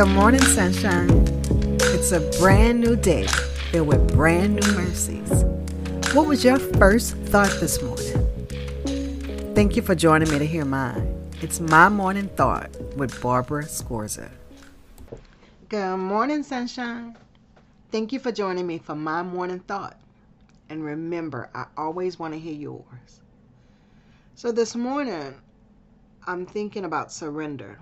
Good morning, sunshine. It's a brand new day filled with brand new mercies. What was your first thought this morning? Thank you for joining me to hear mine. It's my morning thought with Barbara Scorza. Good morning, sunshine. Thank you for joining me for my morning thought. And remember, I always want to hear yours. So this morning, I'm thinking about surrender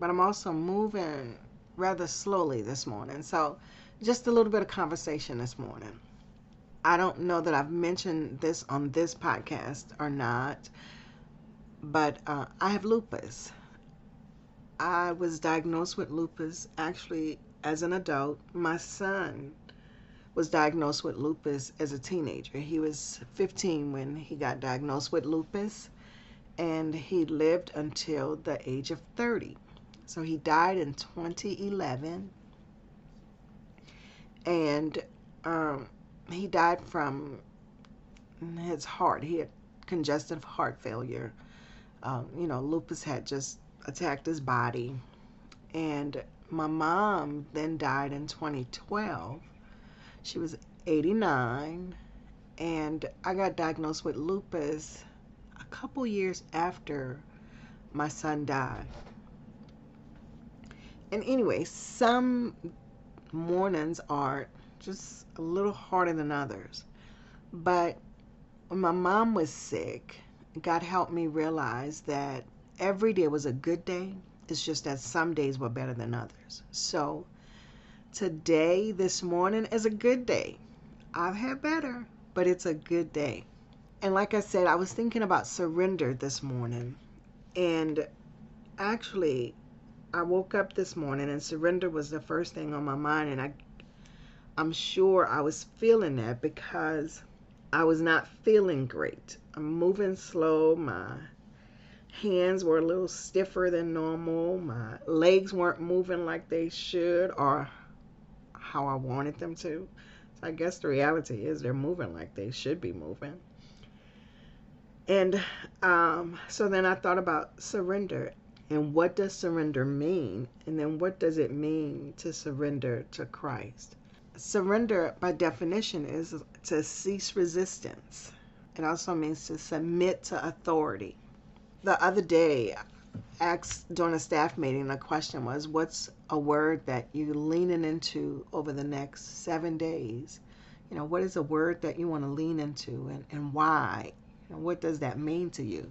but I'm also moving rather slowly this morning. So, just a little bit of conversation this morning. I don't know that I've mentioned this on this podcast or not, but uh, I have lupus. I was diagnosed with lupus actually as an adult. My son was diagnosed with lupus as a teenager. He was 15 when he got diagnosed with lupus, and he lived until the age of 30. So he died in 2011. And um, he died from his heart. He had congestive heart failure. Um, you know, lupus had just attacked his body. And my mom then died in 2012. She was 89. And I got diagnosed with lupus a couple years after my son died and anyway, some mornings are just a little harder than others. But when my mom was sick, God helped me realize that every day was a good day. It's just that some days were better than others. So today, this morning, is a good day. I've had better, but it's a good day. And like I said, I was thinking about surrender this morning. And actually, I woke up this morning and surrender was the first thing on my mind and I I'm sure I was feeling that because I was not feeling great. I'm moving slow. My hands were a little stiffer than normal. My legs weren't moving like they should or how I wanted them to. So I guess the reality is they're moving like they should be moving. And um, so then I thought about surrender and what does surrender mean? And then what does it mean to surrender to Christ? Surrender, by definition, is to cease resistance. It also means to submit to authority. The other day, asked during a staff meeting, the question was, What's a word that you're leaning into over the next seven days? You know, what is a word that you want to lean into and, and why? Know, what does that mean to you?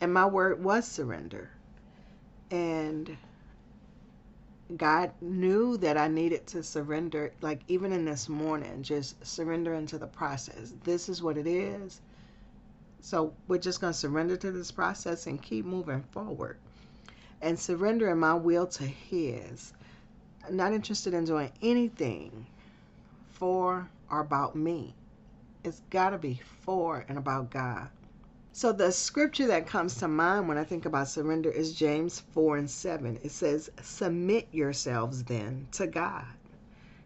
And my word was surrender. And God knew that I needed to surrender, like even in this morning, just surrender into the process. This is what it is. So we're just going to surrender to this process and keep moving forward. And surrendering my will to His. I'm not interested in doing anything for or about me. It's got to be for and about God. So the scripture that comes to mind when I think about surrender is James 4 and 7. It says, Submit yourselves then to God.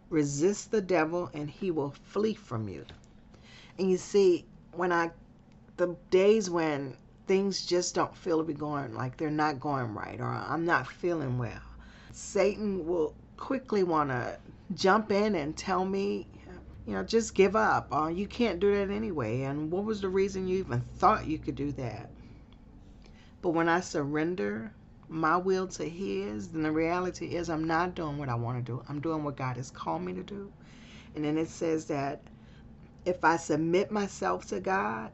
Resist the devil and he will flee from you. And you see, when I, the days when things just don't feel to be going like they're not going right or I'm not feeling well, Satan will quickly want to jump in and tell me you know, just give up. Uh, you can't do that anyway. And what was the reason you even thought you could do that? But when I surrender my will to His, then the reality is I'm not doing what I want to do. I'm doing what God has called me to do. And then it says that if I submit myself to God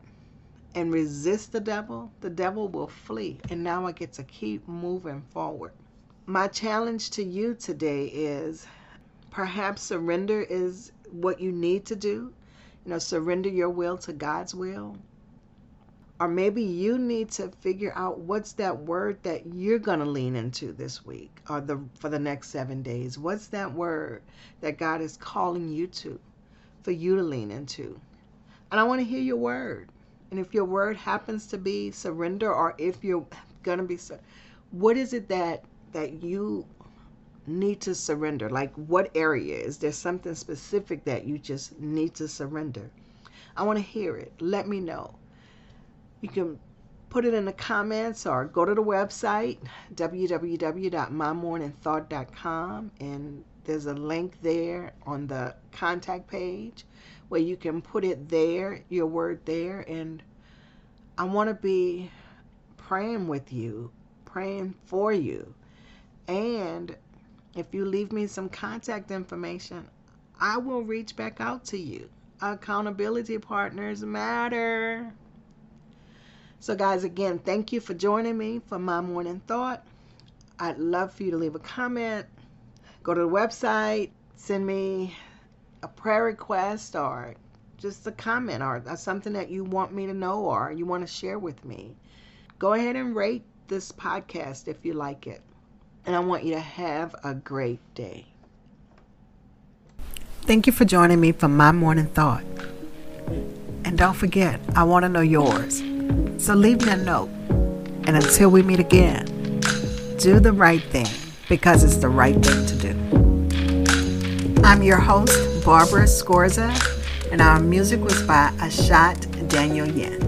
and resist the devil, the devil will flee. And now I get to keep moving forward. My challenge to you today is perhaps surrender is what you need to do. You know, surrender your will to God's will. Or maybe you need to figure out what's that word that you're going to lean into this week or the for the next 7 days. What's that word that God is calling you to for you to lean into? And I want to hear your word. And if your word happens to be surrender or if you're going to be what is it that that you need to surrender? Like, what area? Is there something specific that you just need to surrender? I want to hear it. Let me know. You can put it in the comments or go to the website www.mymorningthought.com and there's a link there on the contact page where you can put it there, your word there. And I want to be praying with you, praying for you. And if you leave me some contact information, I will reach back out to you. Accountability partners matter. So, guys, again, thank you for joining me for my morning thought. I'd love for you to leave a comment go to the website, send me a prayer request or just a comment or something that you want me to know or you want to share with me. Go ahead and rate this podcast if you like it. And I want you to have a great day. Thank you for joining me for my morning thought. And don't forget, I want to know yours. So leave me a note. And until we meet again, do the right thing because it's the right thing to do. I'm your host, Barbara Scorza, and our music was by Ashot Danielyan.